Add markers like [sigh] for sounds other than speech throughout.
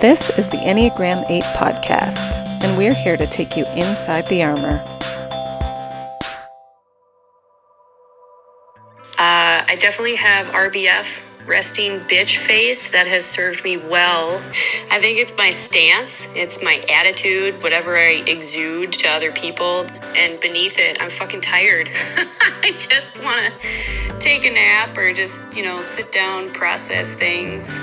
This is the Enneagram 8 podcast, and we're here to take you inside the armor. Uh, I definitely have RBF, resting bitch face, that has served me well. I think it's my stance, it's my attitude, whatever I exude to other people. And beneath it, I'm fucking tired. [laughs] I just want to take a nap or just, you know, sit down, process things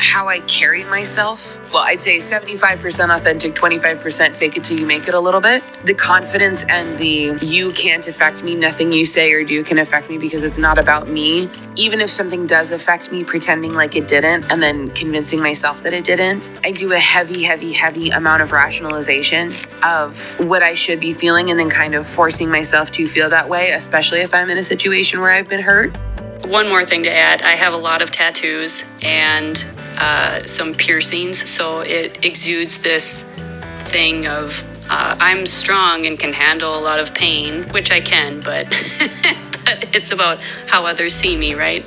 how I carry myself. Well, I'd say 75% authentic, 25% fake it till you make it a little bit. The confidence and the you can't affect me, nothing you say or do can affect me because it's not about me. Even if something does affect me, pretending like it didn't and then convincing myself that it didn't. I do a heavy, heavy, heavy amount of rationalization of what I should be feeling and then kind of forcing myself to feel that way, especially if I'm in a situation where I've been hurt. One more thing to add I have a lot of tattoos and uh, some piercings, so it exudes this thing of uh, I'm strong and can handle a lot of pain, which I can, but, [laughs] but it's about how others see me, right?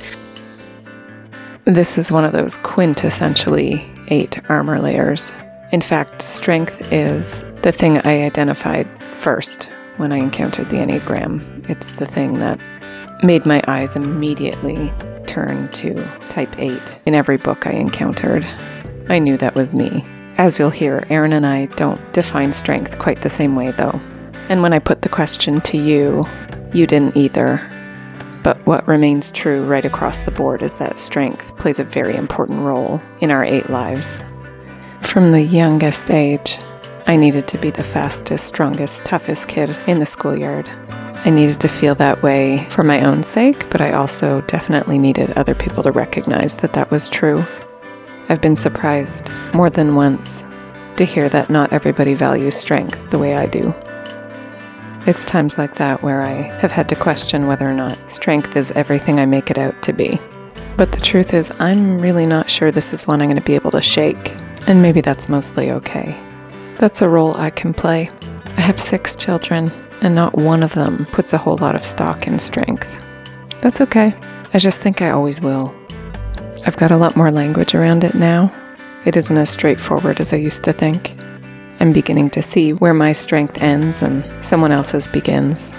This is one of those quintessentially eight armor layers. In fact, strength is the thing I identified first when I encountered the Enneagram. It's the thing that made my eyes immediately turn to type 8 in every book I encountered. I knew that was me. As you'll hear, Aaron and I don't define strength quite the same way, though. And when I put the question to you, you didn't either. But what remains true right across the board is that strength plays a very important role in our eight lives. From the youngest age, I needed to be the fastest, strongest, toughest kid in the schoolyard. I needed to feel that way for my own sake, but I also definitely needed other people to recognize that that was true. I've been surprised more than once to hear that not everybody values strength the way I do. It's times like that where I have had to question whether or not strength is everything I make it out to be. But the truth is, I'm really not sure this is one I'm going to be able to shake, and maybe that's mostly okay. That's a role I can play. I have six children, and not one of them puts a whole lot of stock in strength. That's okay. I just think I always will. I've got a lot more language around it now. It isn't as straightforward as I used to think. I'm beginning to see where my strength ends and someone else's begins,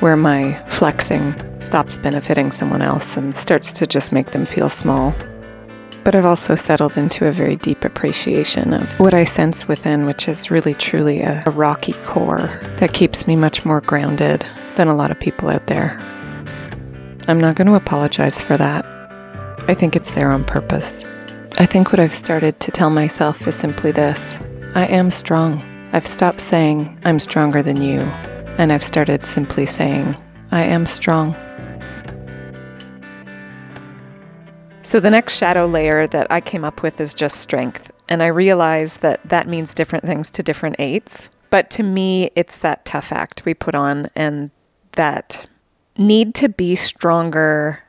where my flexing stops benefiting someone else and starts to just make them feel small. But I've also settled into a very deep appreciation of what I sense within, which is really truly a, a rocky core that keeps me much more grounded than a lot of people out there. I'm not going to apologize for that. I think it's there on purpose. I think what I've started to tell myself is simply this I am strong. I've stopped saying, I'm stronger than you, and I've started simply saying, I am strong. So the next shadow layer that I came up with is just strength. And I realize that that means different things to different eights. But to me, it's that tough act we put on and that need to be stronger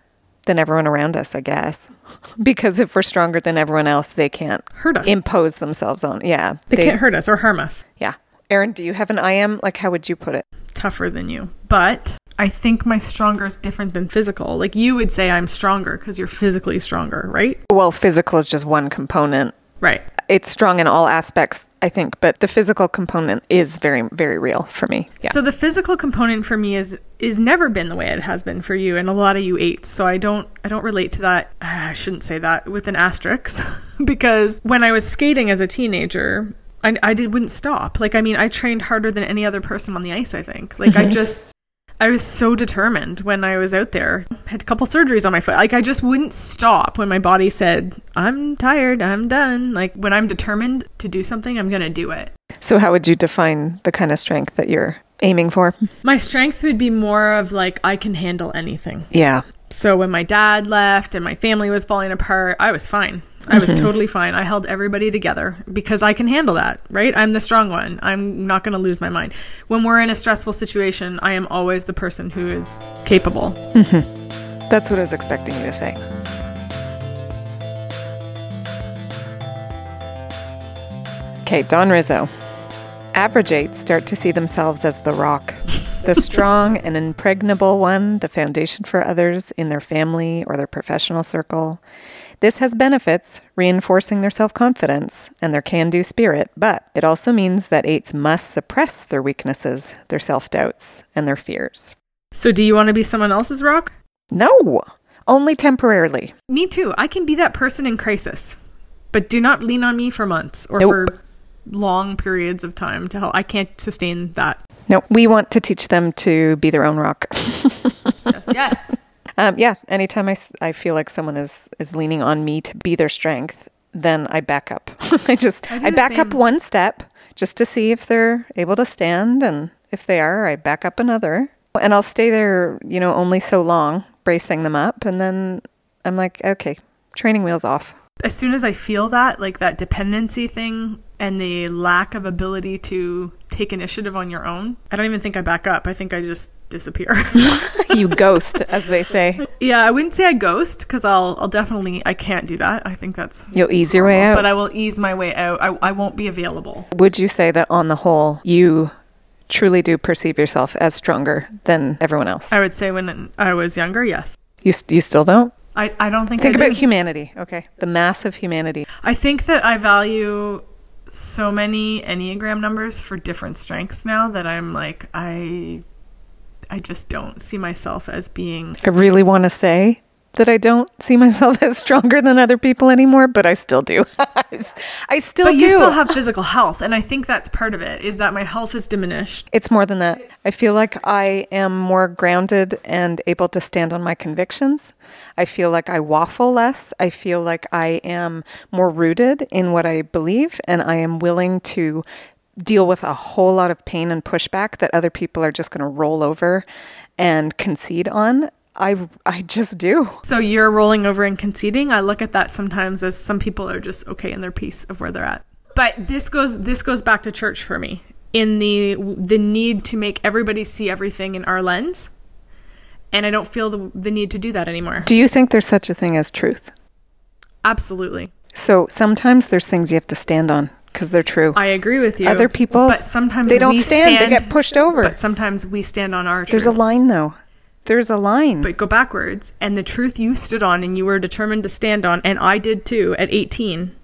than everyone around us, I guess. [laughs] because if we're stronger than everyone else, they can't hurt us. Impose themselves on. Yeah. They, they can't hurt us or harm us. Yeah. Erin, do you have an I am? Like, how would you put it? Tougher than you. But I think my stronger is different than physical. Like you would say I'm stronger because you're physically stronger, right? Well, physical is just one component. Right. It's strong in all aspects, I think, but the physical component is very, very real for me. Yeah. So the physical component for me is is never been the way it has been for you, and a lot of you eights. So I don't I don't relate to that. [sighs] I shouldn't say that with an asterisk, [laughs] because when I was skating as a teenager, I, I did, wouldn't stop. Like, I mean, I trained harder than any other person on the ice, I think. Like, I mm-hmm. just, I was so determined when I was out there. I had a couple surgeries on my foot. Like I just wouldn't stop when my body said, "I'm tired, I'm done." Like when I'm determined to do something, I'm going to do it. So how would you define the kind of strength that you're aiming for? My strength would be more of like I can handle anything. Yeah. So when my dad left and my family was falling apart, I was fine. I was totally fine. I held everybody together because I can handle that, right? I'm the strong one. I'm not going to lose my mind. When we're in a stressful situation, I am always the person who is capable. Mm-hmm. That's what I was expecting you to say. Okay, Don Riso. Average eights start to see themselves as the rock, [laughs] the strong and impregnable one, the foundation for others in their family or their professional circle. This has benefits, reinforcing their self confidence and their can do spirit, but it also means that eights must suppress their weaknesses, their self doubts, and their fears. So, do you want to be someone else's rock? No, only temporarily. Me too. I can be that person in crisis, but do not lean on me for months or Nope. for long periods of time to help. I can't sustain that. No, we want to teach them to be their own rock. Yes. yes. [laughs] Um, yeah, anytime I, I feel like someone is, is leaning on me to be their strength, then I back up. [laughs] I just I I, back up one step just to see if they're able to stand, and if they are, I back up another, and I'll stay there, you know, only so long, bracing them up, and then I'm like, okay, training wheels off. As soon as I feel that, like that dependency thing and the lack of ability to take initiative on your own, I don't even think I back up. I think I just disappear. [laughs] you ghost, as they say. yeah, I wouldn't say I ghost because I'll, I'll definitely, I can't do that. I think that's, You'll ease your way out. but I will ease my way out. I, I won't be available. Would you say that on the whole, you truly do perceive yourself as stronger than everyone else? I would say when I was younger, yes. You, you still don't? I, I don't think Think I about humanity, okay? The mass of humanity. I think that I value so many Enneagram numbers for different strengths now that I'm like, I I just don't see myself as being I really want to say that I don't see myself [laughs] as stronger than other people anymore, but I still do. [laughs] I still But do. you still have physical health, and I think that's part of it, is that my health is diminished. it's more than that. I feel like I am more grounded and able to stand on my convictions. I feel like I waffle less. I feel like I am more rooted in what I believe, and I am willing to deal with a whole lot of pain and pushback that other people are just going to roll over and concede on. I, I just do. So you're rolling over and conceding. I look at that sometimes as some people are just okay in their piece of where they're at. But this goes this goes back to church for me in the the need to make everybody see everything in our lens. And I don't feel the, the need to do that anymore. Do you think there's such a thing as truth? Absolutely. So sometimes there's things you have to stand on because they're true. I agree with you. Other people, but sometimes they don't we stand, they get pushed over. But sometimes we stand on our There's a line though. There's a line. but go backwards, and the truth you stood on and you were determined to stand on, and I did too at 18.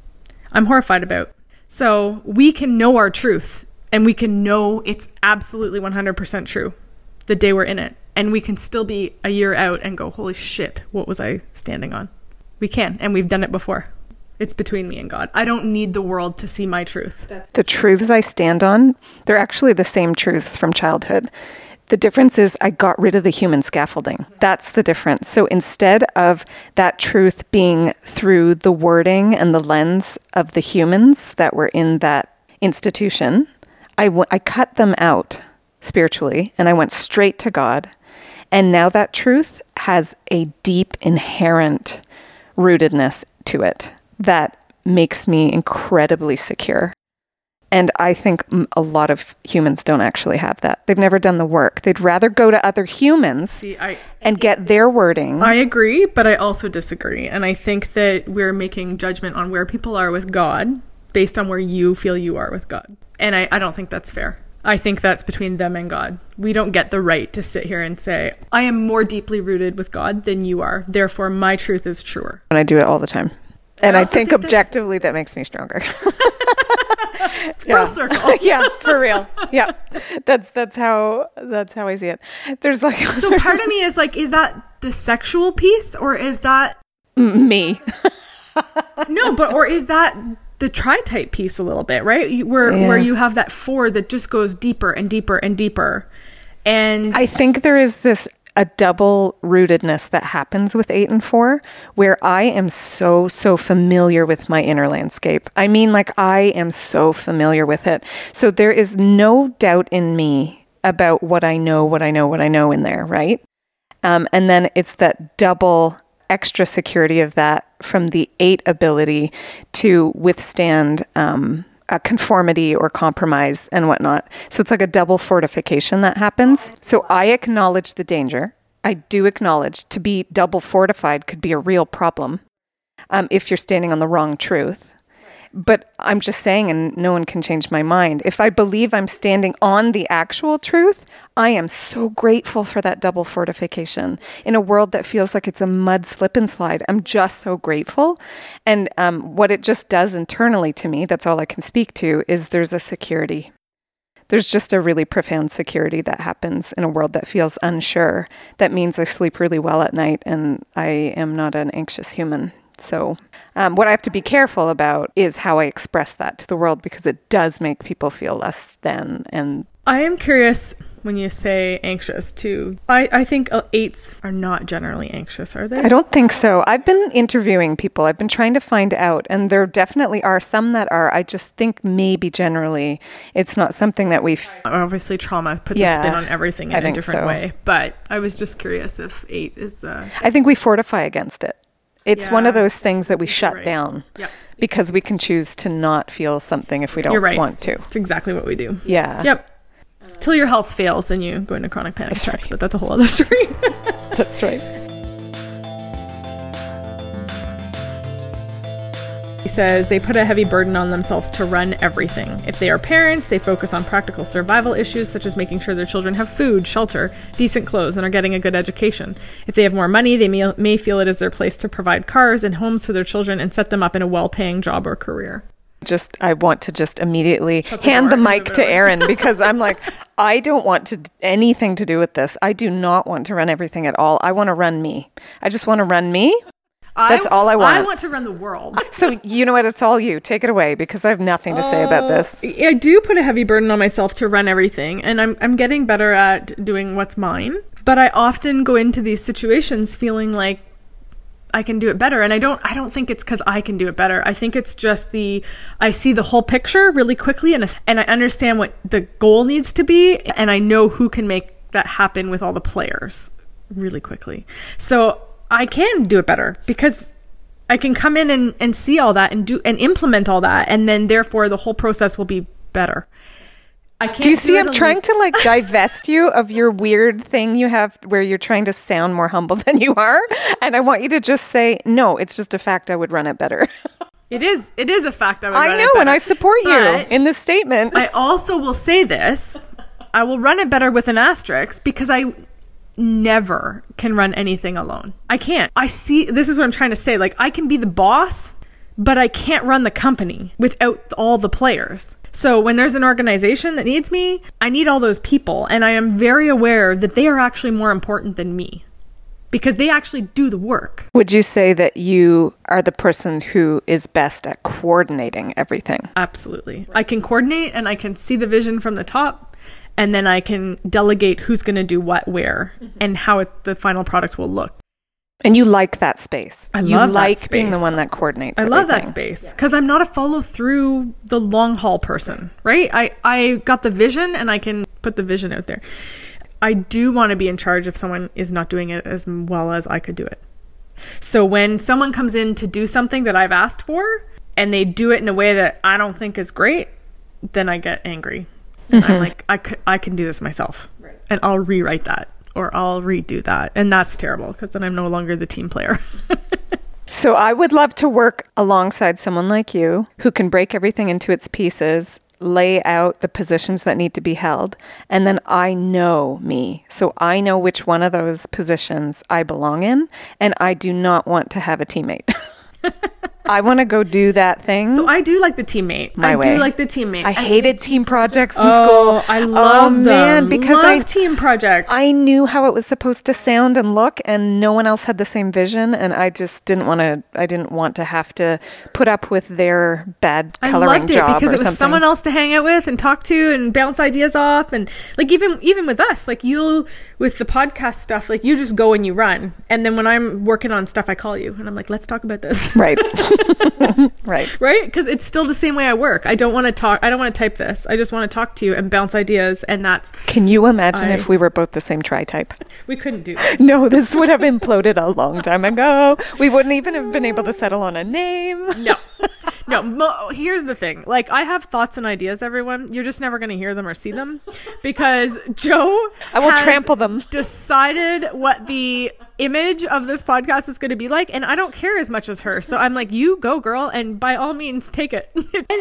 I'm horrified about. So we can know our truth, and we can know it's absolutely 100% true the day we're in it, and we can still be a year out and go, "Holy shit, what was I standing on?" We can, and we've done it before. It's between me and God. I don't need the world to see my truth. the truths I stand on, they're actually the same truths from childhood. The difference is I got rid of the human scaffolding. That's the difference. So instead of that truth being through the wording and the lens of the humans that were in that institution, I, w- I cut them out spiritually and I went straight to God. And now that truth has a deep, inherent rootedness to it that makes me incredibly secure. And I think a lot of humans don't actually have that. They've never done the work. They'd rather go to other humans See, I and get their wording. I agree, but I also disagree. And I think that we're making judgment on where people are with God based on where you feel you are with God. And I, I don't think that's fair. I think that's between them and God. We don't get the right to sit here and say, I am more deeply rooted with God than you are. Therefore, my truth is truer. and I do it all the time. And I, also think, think objectively that makes me stronger. [laughs] [laughs] Full circle. [laughs] yeah, for real. Yeah. That's that's how that's how I see it. There's like So part of me is like, is that the sexual piece or is that mm, me. no, but or is that the tri-type piece a little bit, right? Where where you have that four that just goes deeper and deeper and deeper. And I think there is this a double rootedness that happens with 8 and 4 where I am so so familiar with my inner landscape. I mean like I am so familiar with it. So there is no doubt in me about what I know, what I know, what I know in there, right? Um, and then it's that double extra security of that from the eight ability to withstand um, a conformity or compromise and whatnot. So it's like a double fortification that happens. So I acknowledge the danger. I do acknowledge to be double fortified could be a real problem um, if you're standing on the wrong truth. But I'm just saying, and no one can change my mind. If I believe I'm standing on the actual truth, I am so grateful for that double fortification in a world that feels like it's a mud slip and slide. I'm just so grateful. And um, what it just does internally to me, that's all I can speak to, is there's a security. There's just a really profound security that happens in a world that feels unsure. That means I sleep really well at night and I am not an anxious human. So, um, what I have to be careful about is how I express that to the world because it does make people feel less than and I am curious when you say anxious too. I, I think uh, eights are not generally anxious, are they? I don't think so. I've been interviewing people. I've been trying to find out, and there definitely are some that are. I just think maybe generally it's not something that we've. Obviously, trauma puts Yeah, a spin on everything in a different so. way. But I was just curious if eight is. Uh, I think we fortify against it. It's one of those things that we shut right. down because we can choose to not feel something if we don't right. want to. it's exactly what we do. Yeah. Yep. Till your health fails, then you go into chronic panic That's attacks. right. But that's a whole other [laughs] story. [laughs] That's right. He says they put a heavy burden on themselves to run everything. If they are parents, they focus on practical survival issues such as making sure their children have food, shelter, decent clothes, and are getting a good education. If they have more money, they may, may feel it is their place to provide cars and homes for their children and set them up in a well paying job or career. Just, I want to just immediately hand the mic to Aaron [laughs] because I'm like, I don't want to anything to do with this. I do not want to run everything at all. I want to run me. I just want to run me. That's all I want. I want. want to run the world. [laughs] So you know what? It's all you. Take it away because I have nothing to say about this. Oh, I do put a heavy burden on myself to run everything, and I'm I'm getting better at doing what's mine. But I often go into these situations feeling like I can do it better, and I don't. I don't think it's because I can do it better. I think it's just the I see the whole picture really quickly, and and I understand what the goal needs to be, and I know who can make that happen with all the players really quickly. So I can do it better because I can come in and, and see all that and do and implement all that, and then therefore the whole process will be better. I can't Do you see? I'm trying to like [laughs] divest you of your weird thing you have where you're trying to sound more humble [laughs] than you are. And I want you to just say, no, it's just a fact I would run it better. [laughs] It is. It is a fact. I, would I know, and. I support you in this statement. I also will say this: I will run it better with an asterisk because I never can run anything alone. I can't. I see. This is what I'm trying to say. Like I can be the boss, but I can't run the company without all the players. So when there's an organization that needs me, I need all those people, and I am very aware that they are actually more important than me because they actually do the work. Would you say that you are the person who is best at coordinating everything? Absolutely. I can coordinate and I can see the vision from the top and then I can delegate who's going to do what where mm-hmm. and how it, the final product will look. And you like that space. I you love that like being the one that coordinates. I love that space because I'm not a follow through the long haul person, right? I, I got the vision and I can put the vision out there. I do want to be in charge if someone is not doing it as well as I could do it. So when someone comes in to do something that I've asked for and they do it in a way that I don't think is great, then I get angry. And I'm [laughs] like, I, c- I can do this myself. And I'll rewrite that or I'll redo that. And that's terrible because then I'm no longer the team player. [laughs] So I would love to work alongside someone like you who can break everything into its pieces, lay out the positions that need to be held, and then I know me. So I know which one of those positions I belong in, and I do not want to have a teammate. [laughs] I want to go do that thing. So I do like the teammate. My I way. do like the teammate. I hated team projects in Oh, school. I love oh, them. man, because love I team project. I knew how it was supposed to sound and look, and no one else had the same vision, and I just didn't want to. I didn't want to have to put up with their bad coloring I loved it job because it was something. someone else to hang out with and talk to and bounce ideas off and like even even with us like you with the podcast stuff like you just go and you run and then when I'm working on stuff I call you and I'm like let's talk about this Right. [laughs] right. [laughs] right because it's still the same way I work I don't want to talk I don't want to type this I just want to talk to you and bounce ideas and that's Can you imagine I- if we were both the same tri type? we couldn't do [laughs] this. No, this would have imploded a long time ago. We wouldn't even have been able to settle on a name. [laughs] No. No, mo- here's the thing. Like I have thoughts and ideas everyone. You're just never going to hear them or see them because Joe I will trample them. Decided what the image of this podcast is going to be like, and I don't care as much as her. So I'm like, you go, girl, and by all means, take it.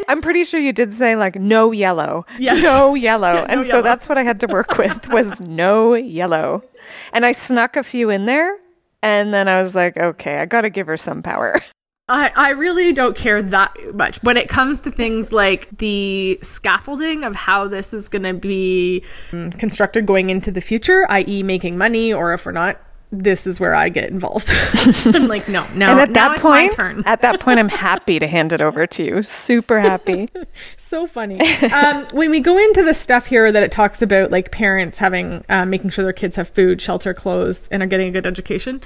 [laughs] I'm pretty sure you did say like no yellow. Yes. No yellow. Yeah, [laughs] no and so that's what I had to work with was no yellow. And I snuck a few in there and then I was like, okay, I got to give her some power. [laughs] I, I really don't care that much when it comes to things like the scaffolding of how this is going to be constructed going into the future, i.e., making money, or if we're not, this is where I get involved. [laughs] I'm like, no, [laughs] now, and at now that point, turn. at that point I'm [laughs] happy to hand it over to you. Super happy. so funny. um, when we go into the stuff here that it talks about, like parents having, uh, making sure their kids have food, shelter, clothes, and are getting a good education,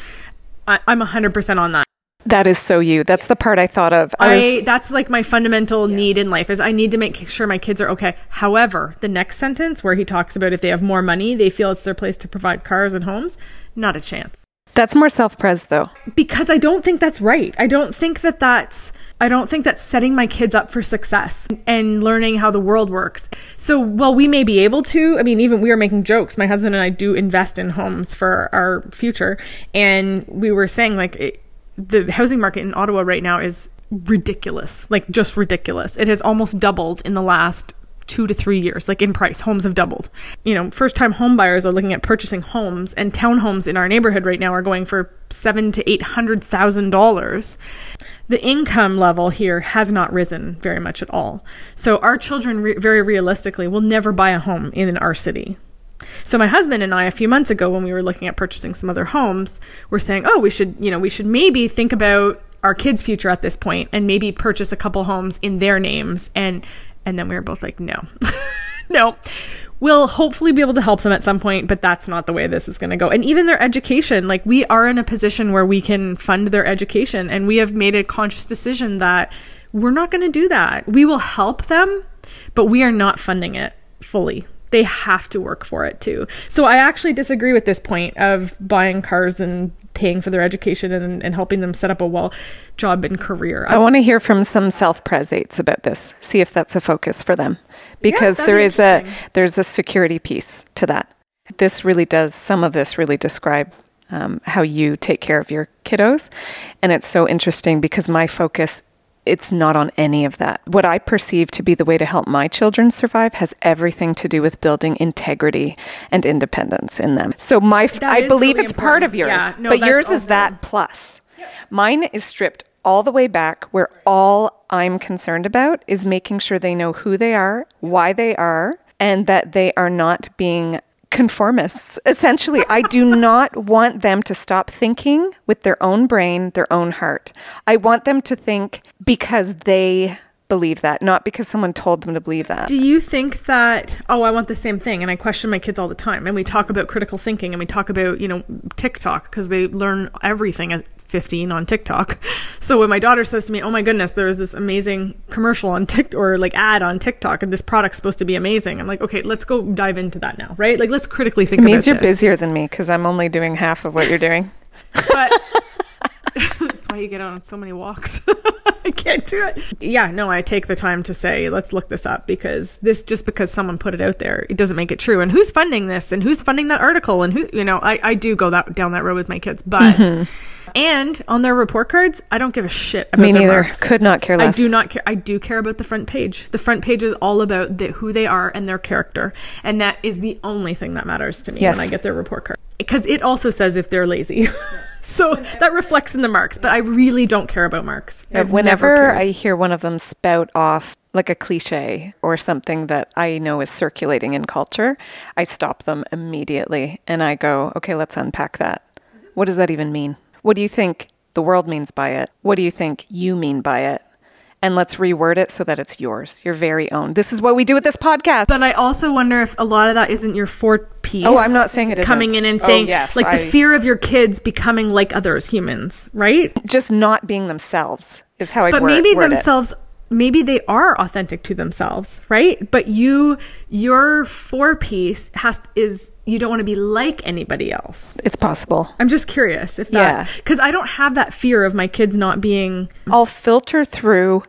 I, I'm 100% on that. That is so you. That's the part I thought of. I, I, that's like my fundamental need in life is I need to make sure my kids are okay. However, the next sentence where he talks about if they have more money, they feel it's their place to provide cars and homes, not a chance. that's more self-pres though. Because I don't think that's right. I don't think that that's I don't think that's setting my kids up for success and learning how the world works. So, while we may be able to, I mean, even we were making jokes. My husband and I do invest in homes for our future. And we were saying, like, it, the housing market in Ottawa right now is ridiculous, like, just ridiculous. It has almost doubled in the last two to three years, like in price. Homes have doubled. You know, first time home buyers are looking at purchasing homes, and townhomes in our neighborhood right now are going for seven to eight hundred thousand dollars. The income level here has not risen very much at all. So our children, re- very realistically, will never buy a home in our city. So my husband and I, a few months ago, when we were looking at purchasing some other homes, were saying, "Oh, we should, you know, we should maybe think about our kids' future at this point, and maybe purchase a couple homes in their names." And and then we were both like, "No, [laughs] no." We'll hopefully be able to help them at some point, but that's not the way this is going to go. And even their education, like we are in a position where we can fund their education, and we have made a conscious decision that we're not going to do that. We will help them, but we are not funding it fully they have to work for it too. So I actually disagree with this point of buying cars and paying for their education and, and helping them set up a well job and career. I want to hear from some self-presates about this. See if that's a focus for them, because that'd there is a there's a security piece to that. This really does some of this really describe um, how you take care of your kiddos, and it's so interesting because my focus it's not on any of that. What I perceive to be the way to help my children survive has everything to do with building integrity and independence in them. So my That I believe really it's part of yours, Yeah, no, but yours is that plus. Mine is stripped all the way back where all I'm concerned about is making sure they know who they are, why they are, and that they are not being conformists. Essentially, I do not want them to stop thinking with their own brain, their own heart. I want them to think because they believe that, not because someone told them to believe that. Do you think that, oh, I want the same thing? And I question my kids all the time. And we talk about critical thinking and we talk about, you know, TikTok because they learn everything 15 on TikTok. So when my daughter says to me, oh my goodness, there is this amazing commercial on TikTok or like ad on TikTok and this product's supposed to be amazing. I'm like, okay, let's go dive into that now, right? Like, let's critically think It means you're this. busier than me because I'm only doing half of what you're doing. but [laughs] [laughs] that's why you get on so many walks. [laughs] [laughs] I can't do it. Yeah, no, I take the time to say, let's look this up because this just because someone put it out there, it doesn't make it true. And who's funding this and who's funding that article and who, you know, I, I do go that down that road with my kids, but mm-hmm. and on their report cards, I don't give a shit about Me neither. marks. Could not care less. I do not care. I do care about the front page. The front page is all about the, who they are and their character, and that is the only thing that matters to me Yes. when I get their report card. Because it also says if they're lazy, [laughs] so that reflects in the marks. But I really don't care about marks. Yeah, I've Whenever. I hear one of them spout off like a cliche or something that I know is circulating in culture, I stop them immediately and I go, okay, let's unpack that. What does that even mean? What do you think the world means by it? What do you think you mean by it? And let's reword it so that it's yours, your very own. This is what we do with this podcast. But I also wonder if a lot of that isn't your four piece. Oh, I'm not saying it isn't. Coming in and Oh, saying, yes, like, I- the fear of your kids becoming like others humans, right? Just not being themselves is how I but word, maybe word it. Maybe they are authentic to themselves right but you your four piece has is you don't want to be like anybody else It's possible. i'm just curious if Yeah. that because i don't have that fear of my kids not being I'll filter through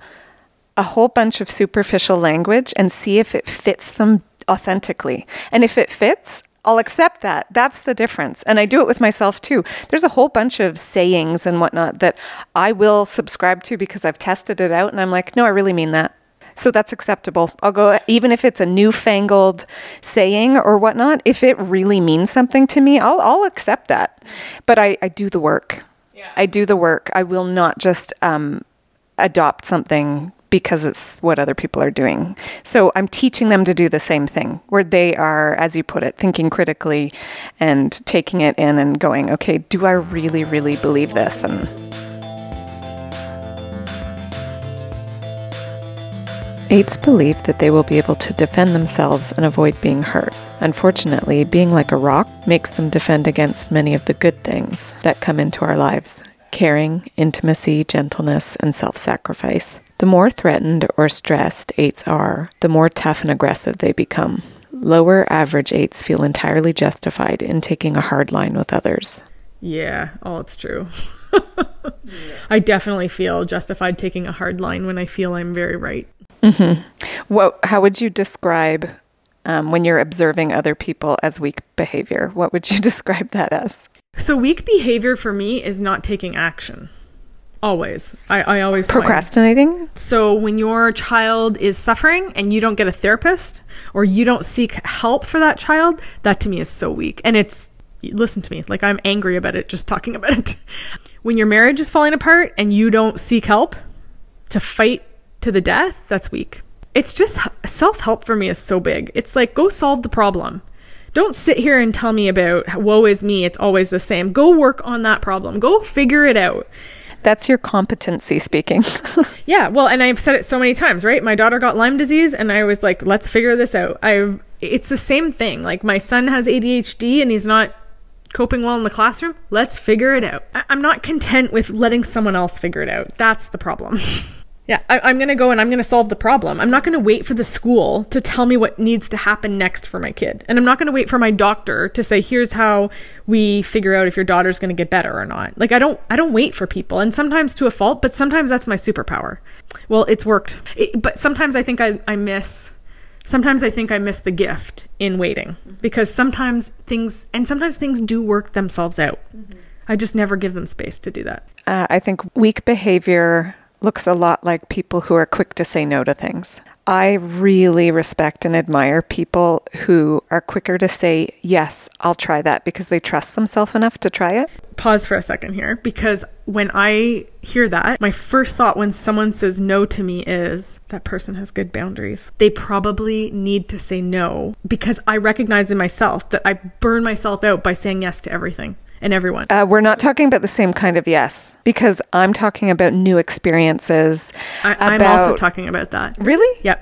a whole bunch of superficial language and see if it fits them authentically. And if it fits, I'll accept that. That's the difference. And I do it with myself too. There's a whole bunch of sayings and whatnot that I will subscribe to because I've tested it out and I'm like, no, I really mean that. So that's acceptable. I'll go, even if it's a newfangled saying or whatnot, if it really means something to me, I'll, I'll accept that. But I, I do the work. Yeah. I do the work. I will not just um, adopt something because it's what other people are doing. So I'm teaching them to do the same thing, where they are, as you put it, thinking critically and taking it in and going, okay, do I really, really believe this? And Eights believe that they will be able to defend themselves and avoid being hurt. Unfortunately, being like a rock makes them defend against many of the good things that come into our lives caring, intimacy, gentleness, and self sacrifice. The more threatened or stressed eights are, the more tough and aggressive they become. Lower average eights feel entirely justified in taking a hard line with others. Yeah, oh, it's true. [laughs] I definitely feel justified taking a hard line when I feel I'm very right. Mm-hmm. What? How would you describe um, when you're observing other people as weak behavior? What would you [laughs] describe that as? So weak behavior for me is not taking action. Always. I, I always procrastinating. Find. So when your child is suffering and you don't get a therapist or you don't seek help for that child, that to me is so weak. And it's listen to me, like I'm angry about it just talking about it. [laughs] when your marriage is falling apart and you don't seek help to fight to the death, that's weak. It's just self help for me is so big. It's like, go solve the problem. Don't sit here and tell me about woe is me, it's always the same. Go work on that problem. Go figure it out. That's your competency speaking. [laughs] yeah, well, and I've said it so many times, right? My daughter got Lyme disease and I was like, let's figure this out. I it's the same thing. Like my son has ADHD and he's not coping well in the classroom. Let's figure it out. I- I'm not content with letting someone else figure it out. That's the problem. [laughs] Yeah, I, am going to go and I'm going to solve the problem. I'm not going to wait for the school to tell me what needs to happen next for my kid. And I'm not going to wait for my doctor to say, here's how we figure out if your daughter's going to get better or not. Like, I don't, I don't wait for people. And sometimes to a fault, but sometimes that's my superpower. Well, it's worked. It, but sometimes I think I, I miss, sometimes I think I miss the gift in waiting because sometimes things, and sometimes things do work themselves out. Mm-hmm. I just never give them space to do that. Uh, I think weak behavior looks a lot like people who are quick to say no to things. I really respect and admire people who are quicker to say, yes, I'll try that because they trust themselves enough to try it. Pause for a second here because when I hear that, my first thought when someone says no to me is that person has good boundaries. They probably need to say no because I recognize in myself that I burn myself out by saying yes to everything and everyone. Uh, we're not talking about the same kind of yes, because I'm talking about new experiences. I, am also talking about that. Really? Yep.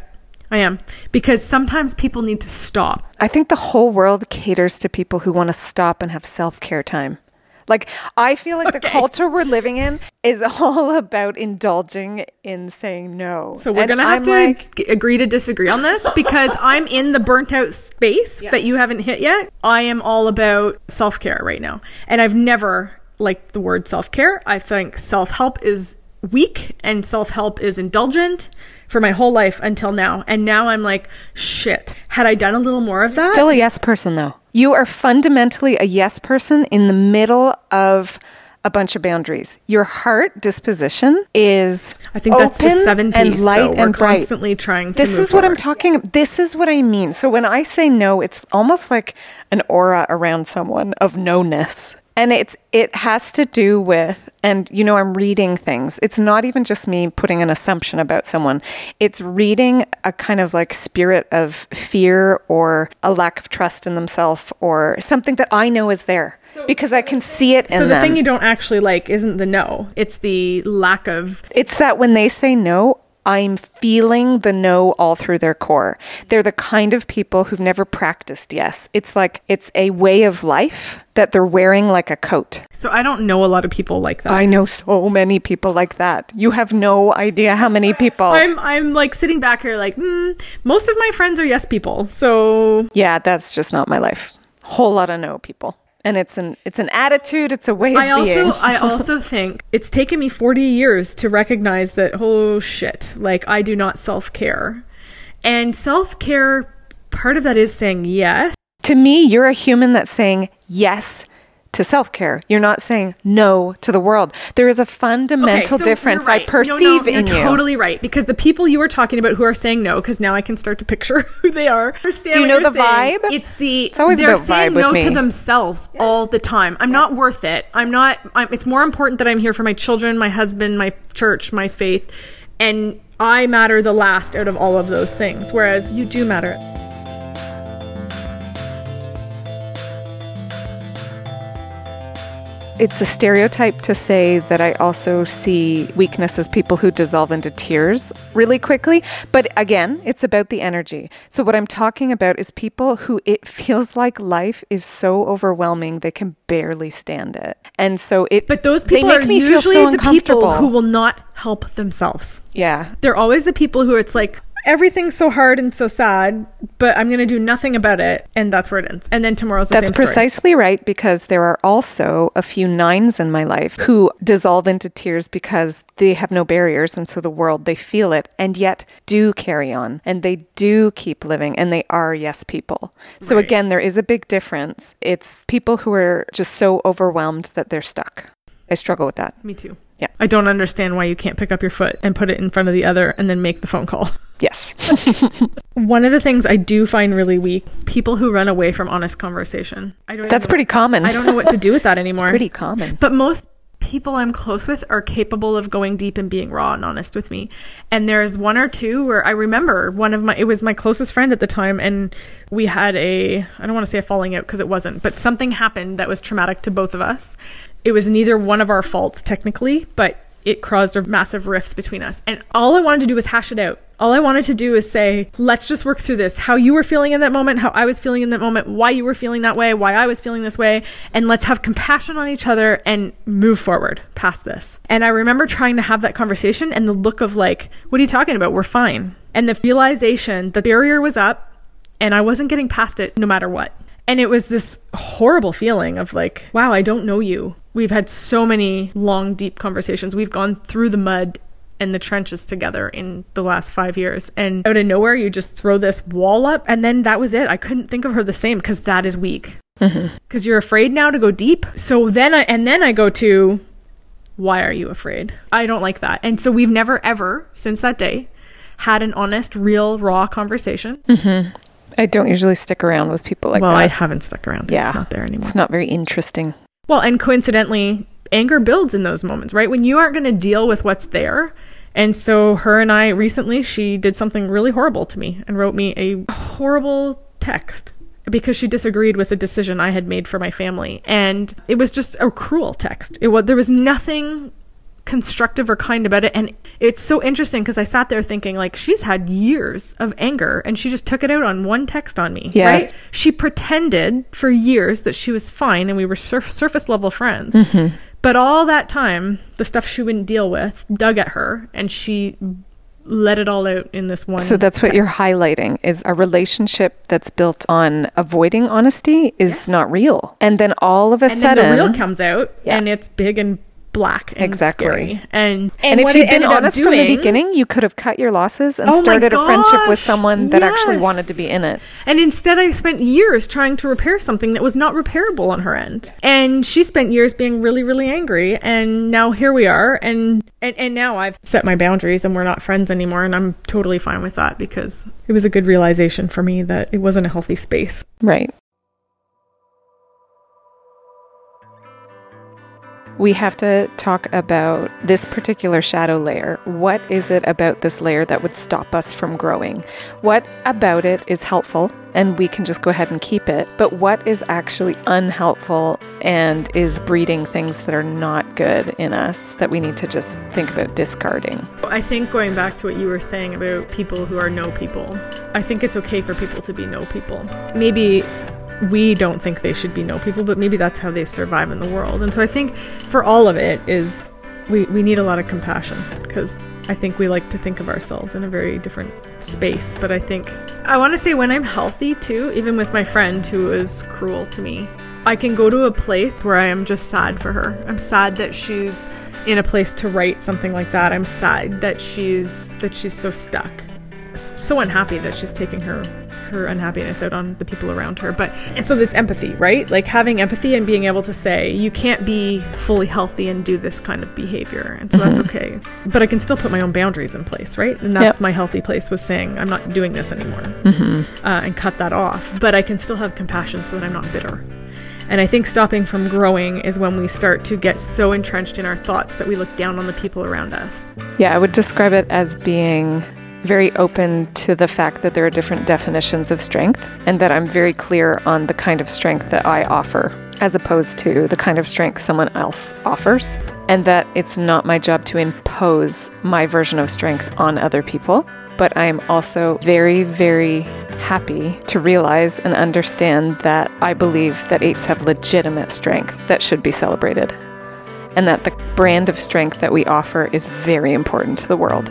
I am. Because sometimes people need to stop. I think the whole world caters to people who want to stop and have self care time. Like, I feel like okay. the culture we're living in [laughs] is all about indulging in saying no. So we're going to have I'm to like, g- agree to disagree on this because [laughs] I'm in the burnt out space yeah. that you haven't hit yet. I am all about self care right now. And I've never liked the word self care. I think self help is weak and self help is indulgent for my whole life until now. And now I'm like, shit, had I done a little more of that? Still a yes person though. You are fundamentally a yes person in the middle of a bunch of boundaries. Your heart disposition is I think that's the seven piece, and light though. We're and bright. Constantly trying. this is forward. what I'm talking. This is what I mean. So when I say no, it's almost like an aura around someone of no-ness. And it's it has to do with and you know I'm reading things. It's not even just me putting an assumption about someone. It's reading a kind of like spirit of fear or a lack of trust in themselves or something that I know is there so, because I can see it in So the them. thing you don't actually like isn't the no. It's the lack of It's that when they say no, I'm feeling the no all through their core. They're the kind of people who've never practiced yes. It's like it's a way of life that they're wearing like a coat. So I don't know a lot of people like that. I know so many people like that. You have no idea how many people. I'm I'm like sitting back here like, mm, most of my friends are yes people. So Yeah, that's just not my life. Whole lot of no people and it's an it's an attitude it's a way of I also being. [laughs] I also think it's taken me 40 years to recognize that oh shit like I do not self-care and self-care part of that is saying yes To me, you're a human that's saying yes to self care. You're not saying no to the world. There is a fundamental so difference right. I perceive no, no, you're in you. totally right because the people you were talking about who are saying no, because now I can start to picture [laughs] who they are. Understand Do you know the saying. vibe? It's the It's always they're saying no me. to themselves all the time. I'm not worth it. I'm not. I'm, it's more important that I'm here for my children, my husband, my church, my faith, and I matter the last out of all of those things. Whereas you do matter. It's a stereotype to say that I also see weakness as people who dissolve into tears really quickly. But again, it's about the energy. So, what I'm talking about is people who it [laughs] feels like life is so overwhelming they can barely stand it. And so it But those people make are me feel usually so the people who will not help themselves. yeah. They're always the people who it's like everything's so hard and so sad, but I'm going to do nothing about it, and that's where it ends. And then tomorrow's the That's same story. precisely right because there are also a few nines in my life who dissolve into tears because they have no barriers and so the world they feel it and yet do carry on and they do keep living and they are yes people. So Right. again there is a big difference. It's people who are just so overwhelmed that they're stuck. I struggle with that. Me too. Yeah. I don't understand why you can't pick up your foot and put it in front of the other and then make the phone call. [laughs] Yes. [laughs] One of the things I do find really weak, people who run away from honest conversation. I don't That's pretty common. I don't know what to do with that [laughs] anymore. It's Pretty common. But most people I'm close with are capable of going deep and being raw and honest with me. And there's one or two where I remember one of my it was my closest friend at the time and we had a I don't want to say a falling out because it wasn't, but something happened that was traumatic to both of us. It was neither one of our faults technically, but it caused a massive rift between us. And all I wanted to do was hash it out. All I wanted to do is say, let's just work through this. How you were feeling in that moment, how I was feeling in that moment, why you were feeling that way, why I was feeling this way, and let's have compassion on each other and move forward past this. And I remember trying to have that conversation and the look of like, what are you talking about? We're fine. And the realization the barrier was up and I wasn't getting past it no matter what. And it was this horrible feeling of like, wow, I don't know you. We've had so many long, deep conversations. We've gone through the mud and the trenches together in the last five years. And out of nowhere, you just throw this wall up. And then that was it. I couldn't think of her the same because that is weak. Mm-hmm. Because you're afraid now to go deep. So then I, and then I go to, why are you afraid? I don't like that. And so we've never, ever, since that day, had an honest, real, raw conversation. Mm-hmm. I don't usually stick around with people like well, that. Well, I haven't stuck around. yeah. It's not there anymore. It's not very interesting. Well, and coincidentally, anger builds in those moments, right? When you aren't going to deal with what's there. And so, her and I recently, she did something really horrible to me and wrote me a horrible text because she disagreed with a decision I had made for my family. And it was just a cruel text. It was, there was nothing constructive or kind about it. And it's so interesting because I sat there thinking, like, she's had years of anger and she just took it out on one text on me, Yeah. right? She pretended for years that she was fine and we were surf- surface level friends. Mm-hmm. But all that time, the stuff she wouldn't deal with dug at her and she let it all out in this one. So that's what you're highlighting is a relationship that's built on avoiding honesty is not real. And then all of a and sudden then the real comes out Yeah. and it's big and black and Exactly. scary. And, and, if you'd been honest from the beginning, you could have cut your losses and Oh started a friendship with someone that actually wanted to be in it. And instead, I spent years trying to repair something that was not repairable on her end. And she spent years being really, really angry. And now here we are. And, and, and now I've set my boundaries and we're not friends anymore. And I'm totally fine with that because it was a good realization for me that it wasn't a healthy space. Right. We have to talk about this particular shadow layer. What is it about this layer that would stop us from growing? What about it is helpful and we can just go ahead and keep it? But what is actually unhelpful and is breeding things that are not good in us that we need to just think about discarding? I think going back to what you were saying about people who are no people, I think it's okay for people to be no people. Maybe we don't think they should be no people, but maybe that's how they survive in the world. And so I think for all of it is we, we need a lot of compassion because I think we like to think of ourselves in a very different space. But I think I want to say when I'm healthy too, even with my friend who is cruel to me, I can go to a place where I am just sad for her. I'm sad that she's in a place to write something like that. I'm sad that she's that she's so stuck, so unhappy that she's taking her her unhappiness out on the people around her. But so it's empathy, right? Like having empathy and being able to say, you can't be fully healthy and do this kind of behavior. And so mm-hmm. that's okay. But I can still put my own boundaries in place, right? And that's yep. my healthy place was saying, I'm not doing this anymore mm-hmm. uh, and cut that off. But I can still have compassion so that I'm not bitter. And I think stopping from growing is when we start to get so entrenched in our thoughts that we look down on the people around us. Yeah, I would describe it as being very open to the fact that there are different definitions of strength and that I'm very clear on the kind of strength that I offer as opposed to the kind of strength someone else offers. And that it's not my job to impose my version of strength on other people, but I am also very, very happy to realize and understand that I believe that eights have legitimate strength that should be celebrated. And that the brand of strength that we offer is very important to the world.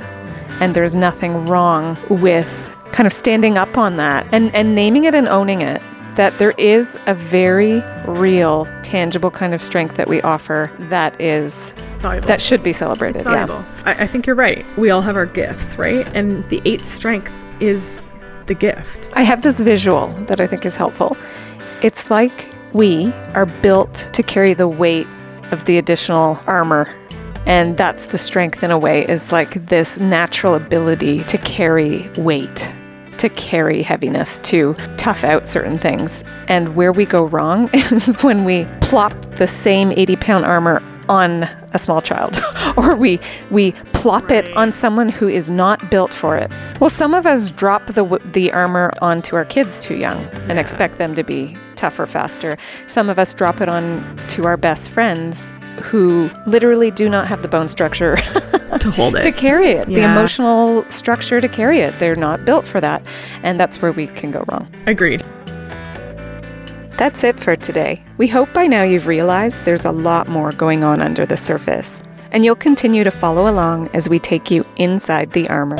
And there's nothing wrong with kind of standing up on that and, and naming it and owning it. That there is a very real, tangible kind of strength that we offer that is valuable. that should be celebrated. It's valuable. Yeah. I, I think you're right. We all have our gifts, right? And the eighth strength is the gift. I have this visual that I think is helpful. It's like we are built to carry the weight of the additional armor. And that's the strength in a way, is like this natural ability to carry weight, to carry heaviness, to tough out certain things. And where we go wrong [laughs] is when we plop the same 80 pound armor on a small child [laughs] or we we plop it on someone who is not built for it. Well, some of us drop the the armor onto our kids too young and expect them to be tougher faster. Some of us drop it on to our best friends who literally do not have the bone structure [laughs] to hold it to carry it yeah. the emotional structure to carry it they're not built for that and that's where we can go wrong agreed that's it for today. We hope by now you've realized there's a lot more going on under the surface, and you'll continue to follow along as we take you inside the armor.